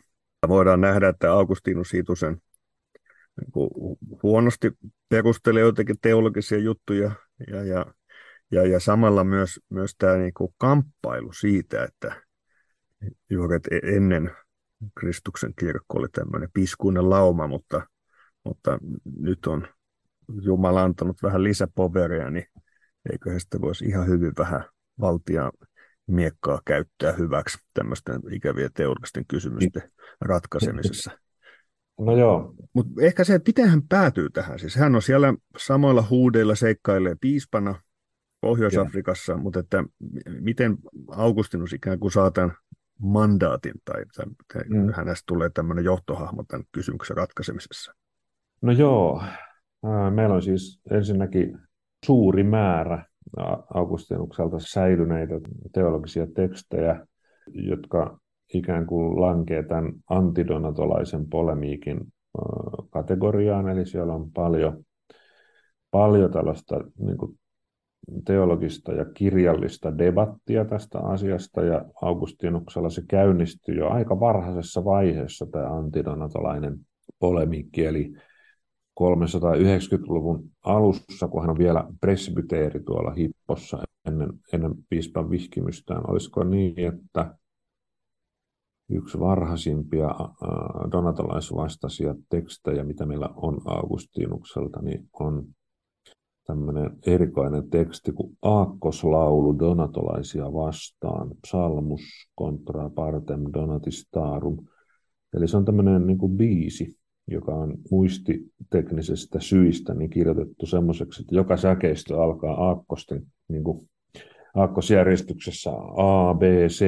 voidaan nähdä, että Augustinus Hitusen niin huonosti perustelee jotenkin teologisia juttuja ja, ja, ja, ja samalla myös, myös tämä niin kuin kamppailu siitä, että juuri e-, ennen Kristuksen kirkko oli tämmöinen piskuinen lauma, mutta, mutta nyt on Jumala antanut vähän lisäpoveria, niin eiköhän sitä voisi ihan hyvin vähän valtia miekkaa käyttää hyväksi tämmöisten ikävien teologisten kysymysten ratkaisemisessa. No joo. Mutta ehkä se, että miten hän päätyy tähän. Siis hän on siellä samoilla huudeilla seikkailee piispana Pohjois-Afrikassa, mutta että miten Augustinus ikään kuin saa tämän mandaatin tai, tai mm. hänestä tulee tämmöinen johtohahmo tämän kysymyksen ratkaisemisessa? No joo, meillä on siis ensinnäkin suuri määrä Augustinukselta säilyneitä teologisia tekstejä, jotka ikään kuin lankee tämän antidonatolaisen polemiikin kategoriaan, eli siellä on paljon, paljon tällaista niin kuin teologista ja kirjallista debattia tästä asiasta, ja Augustinuksella se käynnistyi jo aika varhaisessa vaiheessa tämä antidonatolainen polemiikki, eli 390-luvun alussa, kun hän on vielä presbyteeri tuolla Hippossa ennen, ennen piispan vihkimystään. Olisiko niin, että yksi varhaisimpia donatolaisvastaisia tekstejä, mitä meillä on Augustinukselta, niin on tämmöinen erikoinen teksti kuin Aakkoslaulu donatolaisia vastaan, psalmus contra partem donatistarum. Eli se on tämmöinen niin kuin biisi, joka on muistiteknisestä syistä niin kirjoitettu semmoiseksi, että joka säkeistö alkaa aakkosten, niin kuin aakkosjärjestyksessä A, B, C,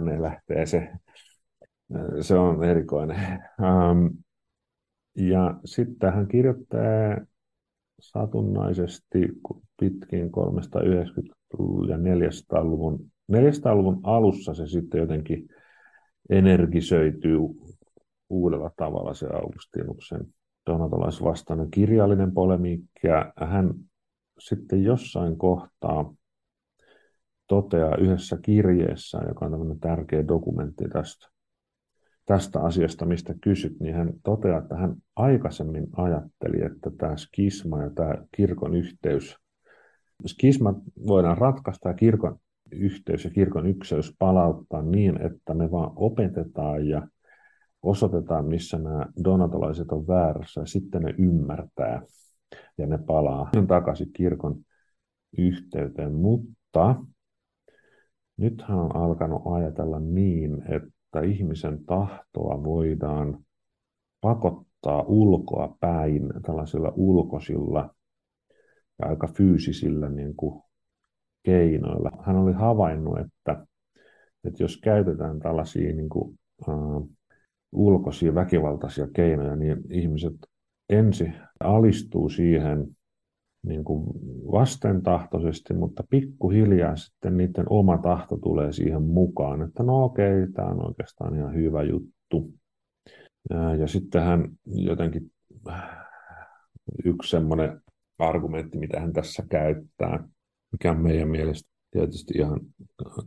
ne lähtee se, se on erikoinen. Ähm, ja sitten hän kirjoittaa satunnaisesti pitkin 390- ja 400-luvun, 400-luvun alussa se sitten jotenkin energisöityy uudella tavalla se Augustinuksen donatolaisvastainen kirjallinen polemiikki, ja hän sitten jossain kohtaa toteaa yhdessä kirjeessä, joka on tämmöinen tärkeä dokumentti tästä, tästä asiasta, mistä kysyt, niin hän toteaa, että hän aikaisemmin ajatteli, että tämä skisma ja tämä kirkon yhteys, skisma voidaan ratkaista ja kirkon yhteys ja kirkon ykseys palauttaa niin, että me vaan opetetaan ja osoitetaan, missä nämä donatolaiset on väärässä, ja sitten ne ymmärtää, ja ne palaa takaisin kirkon yhteyteen. Mutta nythän on alkanut ajatella niin, että ihmisen tahtoa voidaan pakottaa ulkoa päin tällaisilla ulkoisilla ja aika fyysisillä niin kuin keinoilla. Hän oli havainnut, että, että jos käytetään tällaisia niin kuin, äh, ulkoisia väkivaltaisia keinoja, niin ihmiset ensi alistuu siihen niin kuin vastentahtoisesti, mutta pikkuhiljaa sitten niiden oma tahto tulee siihen mukaan, että no okei, tämä on oikeastaan ihan hyvä juttu. Ja, sitten hän jotenkin yksi semmoinen argumentti, mitä hän tässä käyttää, mikä on meidän mielestä tietysti ihan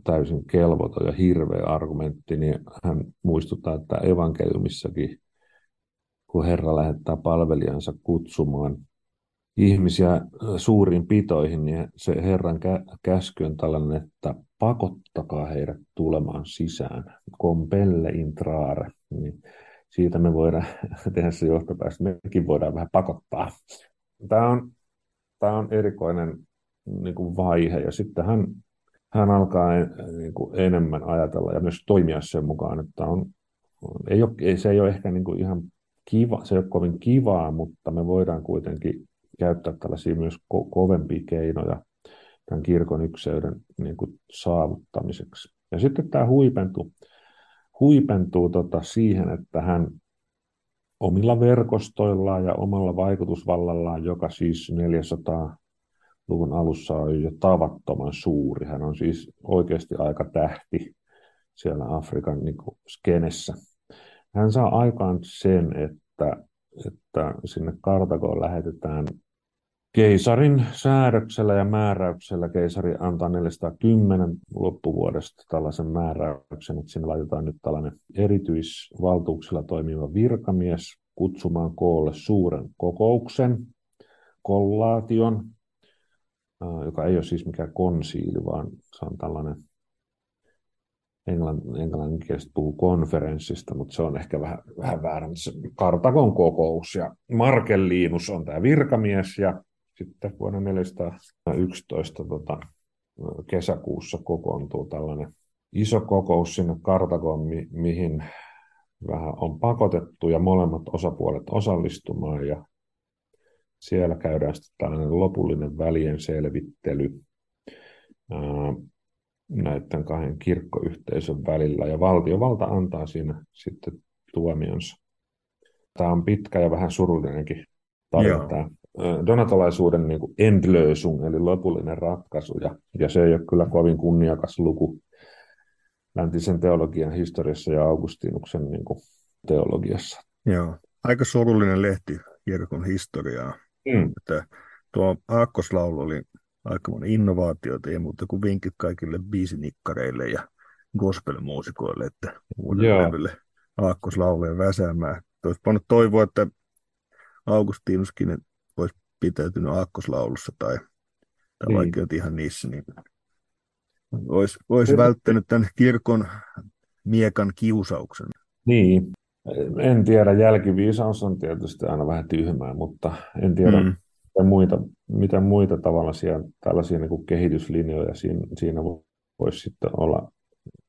täysin kelvoton ja hirveä argumentti, niin hän muistuttaa, että evankeliumissakin, kun Herra lähettää palvelijansa kutsumaan ihmisiä suuriin pitoihin, niin se Herran käsky on tällainen, että pakottakaa heidät tulemaan sisään, compelle intrare, niin siitä me voidaan *laughs* tehdä se johtopäätös, mekin voidaan vähän pakottaa. Tämä on, tämä on erikoinen niin kuin vaihe. Ja sitten hän, hän alkaa niin kuin enemmän ajatella ja myös toimia sen mukaan, että on, ei ole, se ei ole ehkä niin kuin ihan kiva, se ei ole kovin kivaa, mutta me voidaan kuitenkin käyttää tällaisia myös ko- kovempia keinoja tämän kirkon ykseyden niin kuin saavuttamiseksi. Ja sitten tämä huipentuu, huipentuu tota siihen, että hän omilla verkostoillaan ja omalla vaikutusvallallaan, joka siis 400 luvun alussa on jo tavattoman suuri. Hän on siis oikeasti aika tähti siellä Afrikan niin kuin, skenessä. Hän saa aikaan sen, että, että sinne Kartagoon lähetetään keisarin säädöksellä ja määräyksellä. Keisari antaa 410 loppuvuodesta tällaisen määräyksen, että sinne laitetaan nyt tällainen erityisvaltuuksilla toimiva virkamies kutsumaan koolle suuren kokouksen, kollaation, joka ei ole siis mikään konsiili, vaan se on tällainen englannin, englanninkielistä puhuu konferenssista, mutta se on ehkä vähän, vähän väärä. Kartakon kokous ja Markelliinus on tämä virkamies ja sitten vuonna 411 tota, kesäkuussa kokoontuu tällainen iso kokous sinne Kartakoon, mi- mihin vähän on pakotettu ja molemmat osapuolet osallistumaan ja siellä käydään sitten tällainen lopullinen välien selvittely näiden kahden kirkkoyhteisön välillä, ja valtiovalta antaa siinä sitten tuomionsa. Tämä on pitkä ja vähän surullinenkin tarina, tämä donatolaisuuden niin endlösung, eli lopullinen ratkaisu, ja, ja se ei ole kyllä kovin kunniakas luku läntisen teologian historiassa ja Augustinuksen niin kuin, teologiassa. Joo. aika surullinen lehti kirkon historiaa. Mm. Että tuo aakkoslaulu oli aikamoinen innovaatio, ei muuta kuin vinkit kaikille biisinikkareille ja gospelmuusikoille, että uudelle levylle aakkoslauluja väsäämään. Olisi voinut toivoa, että Augustinuskin olisi pitäytynyt aakkoslaulussa tai, tai niin. vaikka ihan niissä, niin olisi, olisi välttänyt tämän kirkon miekan kiusauksen. Niin, en tiedä, jälkiviisaus on tietysti aina vähän tyhmää, mutta en tiedä, mm. mitä, muita, mitä muita tavallisia tällaisia niin kuin kehityslinjoja siinä, siinä voisi sitten olla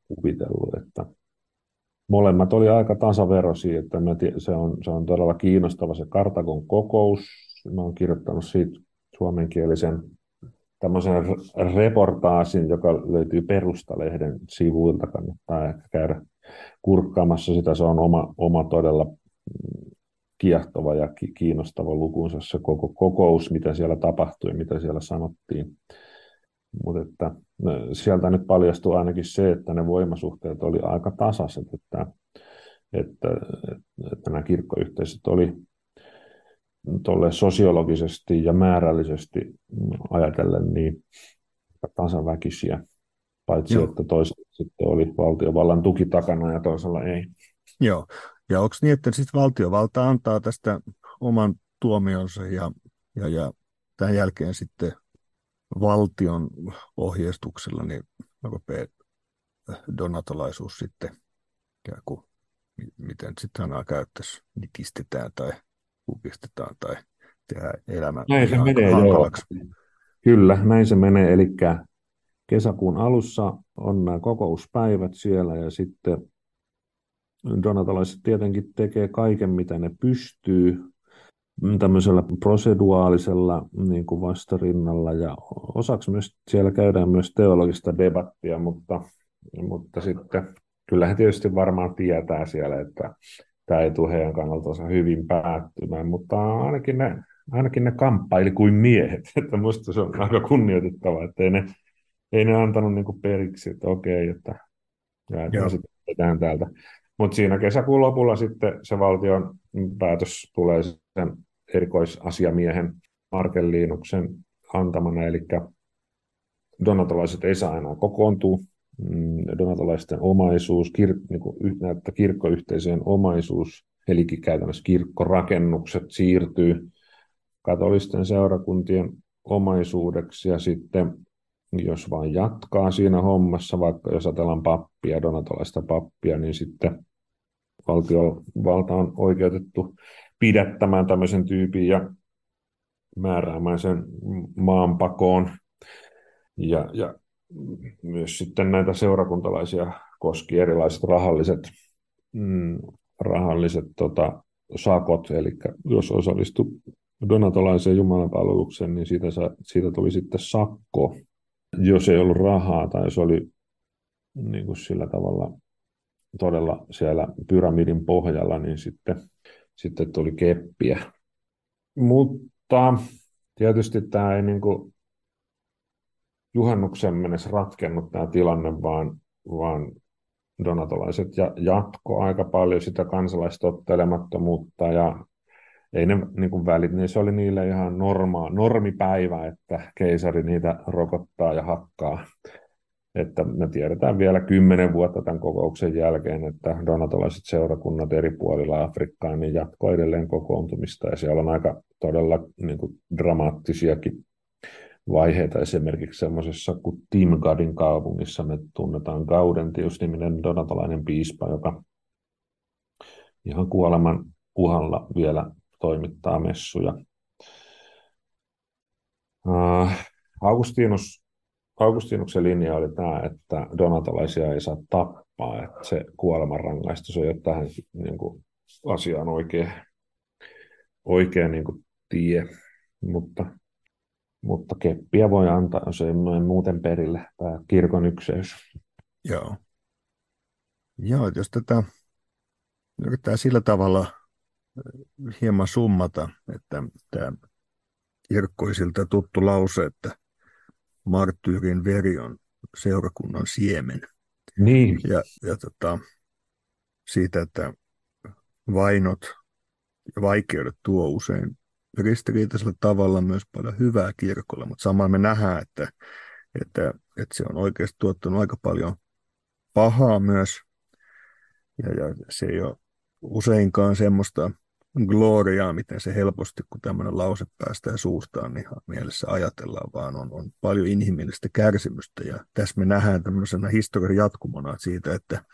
kuvitellut, että molemmat oli aika tasaverosia, että mä tii, se, on, se on todella kiinnostava se Kartagon kokous. Mä oon kirjoittanut siitä suomenkielisen tämmöisen reportaasin, joka löytyy Perustalehden sivuilta, kannattaa ehkä käydä kurkkaamassa sitä. Se on oma, oma todella kiehtova ja kiinnostava lukunsa se koko kokous, mitä siellä tapahtui, mitä siellä sanottiin. Mutta että sieltä nyt paljastui ainakin se, että ne voimasuhteet oli aika tasaiset, että, että, että nämä kirkkoyhteisöt oli tolle sosiologisesti ja määrällisesti ajatellen niin tasaväkisiä, paitsi Joo. että toisella sitten oli valtiovallan tuki takana ja toisella ei. Joo, ja onko niin, että sitten valtiovalta antaa tästä oman tuomionsa ja, ja, ja tämän jälkeen sitten valtion ohjeistuksella niin rupeaa donatolaisuus sitten ikään kuin, miten sitten sanaa käyttäisi, nitistetään tai kukistetaan tai tehdään elämä näin se menee, hankalaksi. Joo. Kyllä, näin se menee. Eli kesäkuun alussa on nämä kokouspäivät siellä ja sitten donatalaiset tietenkin tekee kaiken, mitä ne pystyy tämmöisellä proseduaalisella niin kuin vastarinnalla. Ja osaksi myös siellä käydään myös teologista debattia, mutta, mutta sitten kyllähän tietysti varmaan tietää siellä, että tämä ei tule heidän kannaltansa hyvin päättymään, mutta ainakin ne, ainakin ne kamppaili kuin miehet, *laughs* että musta se on aika kunnioitettava, että ei ne, ei ne antanut niin kuin periksi, että okei, että sitten täältä. Mutta siinä kesäkuun lopulla sitten se valtion päätös tulee sen erikoisasiamiehen Markelliinuksen antamana, eli donatolaiset ei saa enää kokoontua, mm, donatolaisten omaisuus, kir, niin kuin, että kirkkoyhteisöjen omaisuus, eli käytännössä kirkkorakennukset siirtyy katolisten seurakuntien omaisuudeksi ja sitten jos vain jatkaa siinä hommassa, vaikka jos ajatellaan pappia, donatolaista pappia, niin sitten valtiovalta on oikeutettu pidättämään tämmöisen tyypin ja määräämään sen maanpakoon. Ja, ja myös sitten näitä seurakuntalaisia koski erilaiset rahalliset, mm, rahalliset tota, sakot, eli jos osallistui donatolaiseen jumalanpalvelukseen, niin siitä, siitä tuli sitten sakko, jos ei ollut rahaa tai jos oli niin kuin sillä tavalla todella siellä pyramidin pohjalla, niin sitten, sitten tuli keppiä. Mutta tietysti tämä ei niin kuin juhannuksen mennessä ratkennut tämä tilanne, vaan, vaan donatolaiset ja jatko aika paljon sitä kansalaistottelemattomuutta ja ei ne niin kuin välit, niin se oli niille ihan norma, normipäivä, että keisari niitä rokottaa ja hakkaa että me tiedetään vielä kymmenen vuotta tämän kokouksen jälkeen, että donatolaiset seurakunnat eri puolilla Afrikkaa niin jatkoi edelleen kokoontumista, ja siellä on aika todella niin kuin, dramaattisiakin vaiheita. Esimerkiksi semmoisessa kuin Timgadin kaupungissa me tunnetaan Gaudentius-niminen donatolainen piispa, joka ihan kuoleman uhalla vielä toimittaa messuja. Uh, Augustinus Augustinuksen linja oli tämä, että donatolaisia ei saa tappaa, että se kuolemanrangaistus ei ole tähän niin kuin, asiaan oikea, oikea niin kuin, tie, mutta, mutta keppiä voi antaa, jos ei muuten perille, tämä kirkon ykseys. Joo. Joo, jos tätä yrittää sillä tavalla hieman summata, että tämä kirkkoisilta tuttu lause, että marttyyrin veri on seurakunnan siemen. Niin. Ja, ja tota, siitä, että vainot ja vaikeudet tuo usein ristiriitaisella tavalla myös paljon hyvää kirkolle, mutta samalla me nähdään, että, että, että se on oikeasti tuottanut aika paljon pahaa myös, ja, ja se ei ole useinkaan semmoista gloriaa, miten se helposti, kun tämmöinen lause päästään suustaan, niin mielessä ajatellaan, vaan on, on paljon inhimillistä kärsimystä. Ja tässä me nähdään tämmöisenä historian jatkumona siitä, että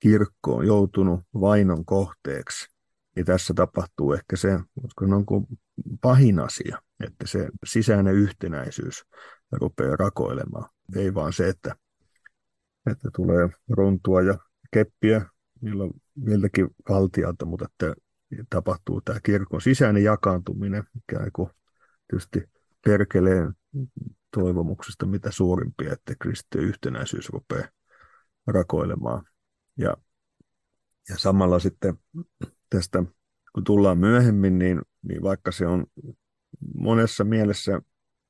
kirkko on joutunut vainon kohteeksi. Ja tässä tapahtuu ehkä se, koska on kuin pahin asia, että se sisäinen yhtenäisyys rupeaa rakoilemaan. Ei vaan se, että, että tulee runtua ja keppiä milloin miltäkin valtialta, mutta että tapahtuu tämä kirkon sisäinen jakaantuminen, ikään kuin tietysti perkeleen toivomuksesta mitä suurimpia, että kristityn yhtenäisyys rupeaa rakoilemaan. Ja, ja samalla sitten tästä, kun tullaan myöhemmin, niin, niin vaikka se on monessa mielessä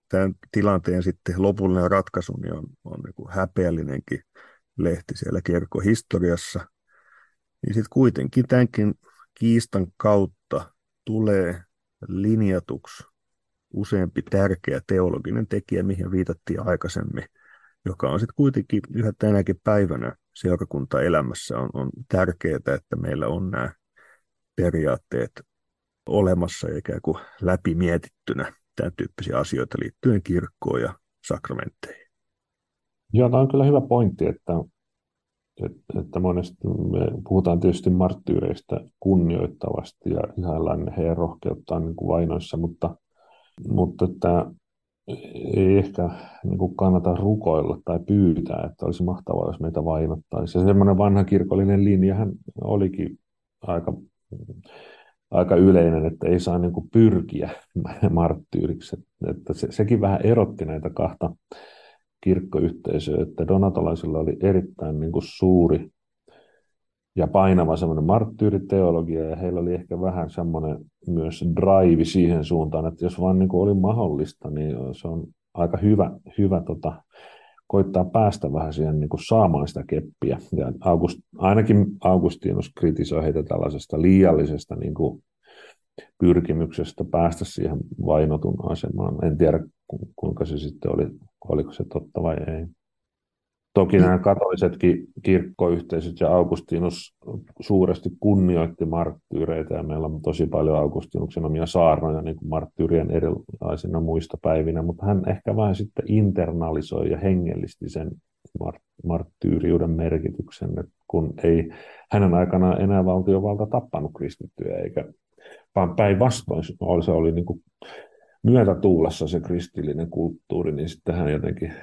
tämän tilanteen sitten lopullinen ratkaisu, niin on, on niin kuin häpeällinenkin lehti siellä kirkon historiassa, niin sitten kuitenkin tämänkin kiistan kautta tulee linjatuksi useampi tärkeä teologinen tekijä, mihin viitattiin aikaisemmin, joka on sitten kuitenkin yhä tänäkin päivänä seurakuntaelämässä on, on tärkeää, että meillä on nämä periaatteet olemassa ja ikään kuin läpimietittynä tämän tyyppisiä asioita liittyen kirkkoon ja sakramentteihin. Joo, tämä on kyllä hyvä pointti, että että, monesti me puhutaan tietysti marttyyreistä kunnioittavasti ja ihaillaan heidän rohkeuttaan niin vainoissa, mutta, mutta että ei ehkä niin kuin kannata rukoilla tai pyytää, että olisi mahtavaa, jos meitä vainottaisiin. Ja semmoinen vanha kirkollinen linjahan olikin aika, aika yleinen, että ei saa niin kuin pyrkiä *laughs* marttyyriksi. Että se, sekin vähän erotti näitä kahta kirkkoyhteisö, että donatolaisilla oli erittäin niin kuin suuri ja painava semmoinen marttyyriteologia, ja heillä oli ehkä vähän semmoinen myös drive siihen suuntaan, että jos vaan niin kuin oli mahdollista, niin se on aika hyvä, hyvä tota, koittaa päästä vähän siihen niin kuin saamaan sitä keppiä. Ja August, ainakin Augustinus kritisoi heitä tällaisesta liiallisesta niin kuin pyrkimyksestä päästä siihen vainotun asemaan. En tiedä, kuinka se sitten oli, oliko se totta vai ei. Toki nämä katolisetkin kirkkoyhteisöt ja Augustinus suuresti kunnioitti marttyyreitä ja meillä on tosi paljon Augustinuksen omia saarnoja niin kuin marttyyrien erilaisina muista päivinä, mutta hän ehkä vähän sitten internalisoi ja hengellisti sen mart- marttyyriuden merkityksen, että kun ei hänen aikanaan enää valtiovalta tappanut kristittyjä eikä vaan päinvastoin se oli niin kuin myötätuulessa se kristillinen kulttuuri, niin sitten hän jotenkin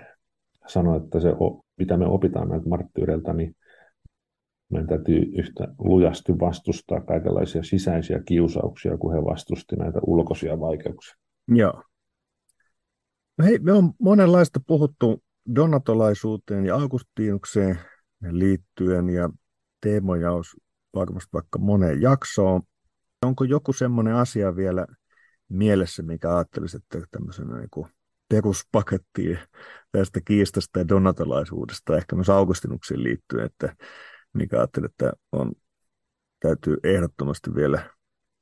sanoi, että se, mitä me opitaan näiltä marttyyreiltä, niin meidän täytyy yhtä lujasti vastustaa kaikenlaisia sisäisiä kiusauksia, kun he vastusti näitä ulkoisia vaikeuksia. Joo. No hei, me on monenlaista puhuttu donatolaisuuteen ja Augustinukseen liittyen, ja teemoja olisi vaikka moneen jaksoon. Onko joku semmoinen asia vielä mielessä, mikä ajattelisi, että tämmöisenä niin kuin peruspakettiin tästä kiistasta ja donatolaisuudesta, ehkä myös Augustinuksiin liittyen, että mikä ajattelee, että on, täytyy ehdottomasti vielä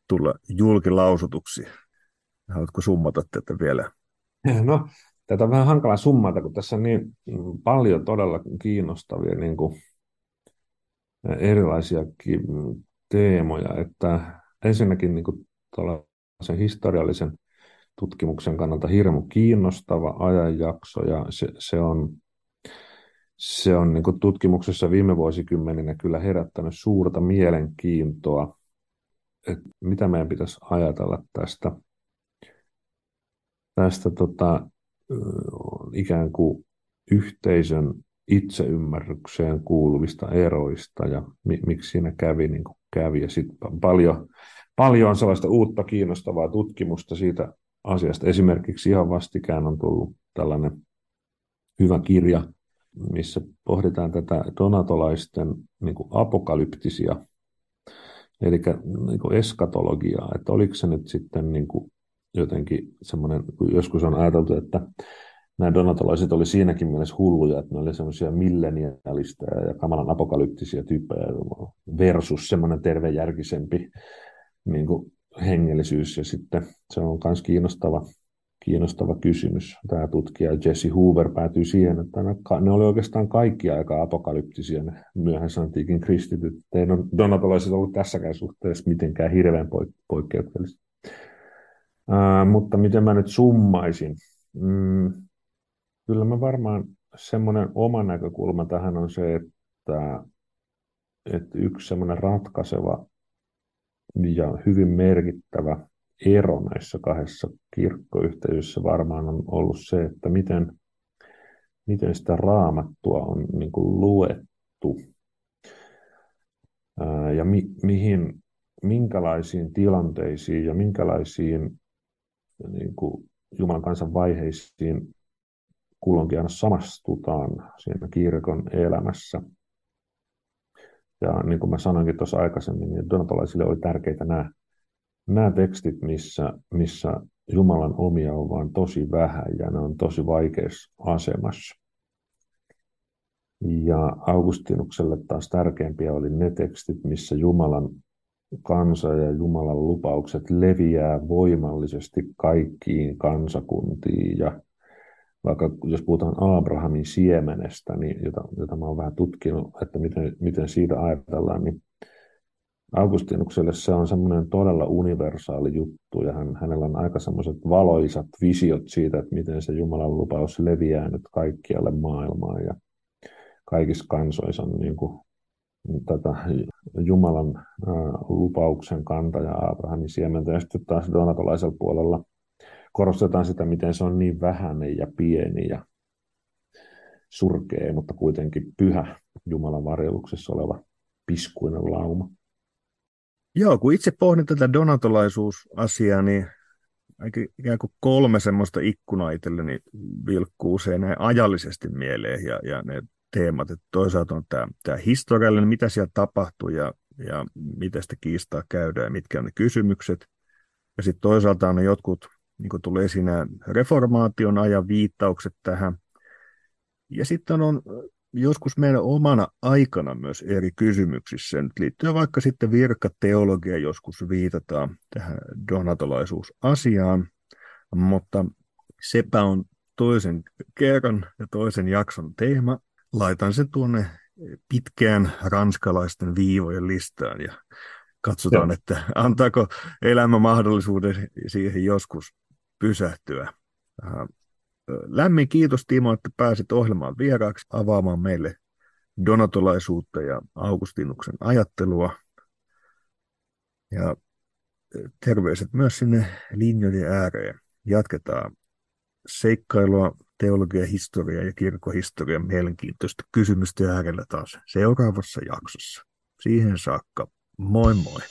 tulla julkilausutuksi. Haluatko summata tätä vielä? No, tätä on vähän hankala summata, kun tässä on niin paljon todella kiinnostavia niin kuin erilaisia teemoja, että ensinnäkin niin kuin sen historiallisen tutkimuksen kannalta hirmu kiinnostava ajanjakso ja se, se on, se on niin tutkimuksessa viime vuosikymmeninä kyllä herättänyt suurta mielenkiintoa, että mitä meidän pitäisi ajatella tästä, tästä tota, ikään kuin yhteisön itseymmärrykseen kuuluvista eroista ja mi, miksi siinä kävi niin kuin kävi. Ja sitten paljon, paljon on sellaista uutta kiinnostavaa tutkimusta siitä asiasta. Esimerkiksi ihan vastikään on tullut tällainen hyvä kirja, missä pohditaan tätä donatolaisten niin kuin apokalyptisia, eli niin kuin eskatologiaa, että oliko se nyt sitten niin kuin jotenkin semmoinen, joskus on ajateltu, että nämä donatolaiset oli siinäkin mielessä hulluja, että ne oli semmoisia millenialisteja ja kamalan apokalyptisia tyyppejä versus semmoinen tervejärkisempi niin kuin hengellisyys ja sitten se on myös kiinnostava, kiinnostava kysymys. Tämä tutkija Jesse Hoover päätyy siihen, että ne oli oikeastaan kaikki aika apokalyptisia ne myöhäisen antiikin kristityt. Ei donatolaiset ollut tässäkään suhteessa mitenkään hirveän poikkeuksellista. Uh, mutta miten mä nyt summaisin? Mm, kyllä mä varmaan semmoinen oma näkökulma tähän on se, että, että yksi semmoinen ratkaiseva ja hyvin merkittävä ero näissä kahdessa kirkkoyhteisössä varmaan on ollut se, että miten, miten sitä raamattua on niin kuin luettu ja mi, mihin, minkälaisiin tilanteisiin ja minkälaisiin niin kuin Jumalan kansan vaiheisiin kulloinkin aina samastutaan siinä kirkon elämässä. Ja niin kuin mä sanoinkin tuossa aikaisemmin, niin donatolaisille oli tärkeitä nämä, nämä tekstit, missä, missä Jumalan omia on vain tosi vähän ja ne on tosi vaikeassa asemassa. Ja Augustinukselle taas tärkeimpiä oli ne tekstit, missä Jumalan kansa ja Jumalan lupaukset leviää voimallisesti kaikkiin kansakuntiin. Ja vaikka jos puhutaan Abrahamin siemenestä, niin jota, jota mä olen vähän tutkinut, että miten, miten siitä ajatellaan, niin Augustinukselle se on semmoinen todella universaali juttu, ja hän, hänellä on aika semmoiset valoisat visiot siitä, että miten se Jumalan lupaus leviää nyt kaikkialle maailmaan, ja kaikissa kansoissa on niin kuin tätä Jumalan lupauksen kantaja Abrahamin siementä, ja sitten taas donatolaisella puolella korostetaan sitä, miten se on niin vähäinen ja pieni ja surkea, mutta kuitenkin pyhä Jumalan varjeluksessa oleva piskuinen lauma. Joo, kun itse pohdin tätä donatolaisuusasiaa, niin ikään kuin kolme semmoista ikkunaa itselleni vilkkuu se näin ajallisesti mieleen ja, ja ne teemat. Että toisaalta on tämä, tämä historiallinen, mitä siellä tapahtuu ja, ja miten sitä kiistaa käydään ja mitkä on ne kysymykset. Ja sitten toisaalta on ne jotkut, niin kuin tulee siinä reformaation ajan viittaukset tähän. Ja sitten on joskus meidän omana aikana myös eri kysymyksissä. Nyt liittyen vaikka sitten virkateologia joskus viitataan tähän donatolaisuusasiaan, mutta sepä on toisen kerran ja toisen jakson teema. Laitan sen tuonne pitkään ranskalaisten viivojen listaan ja katsotaan, Joo. että antaako elämä mahdollisuuden siihen joskus pysähtyä. Lämmin kiitos Timo, että pääsit ohjelmaan vieraaksi avaamaan meille donatolaisuutta ja Augustinuksen ajattelua. Ja terveiset myös sinne linjojen ääreen. Jatketaan seikkailua teologia, historia ja kirkkohistorian mielenkiintoista kysymystä äärellä taas seuraavassa jaksossa. Siihen saakka, moi moi!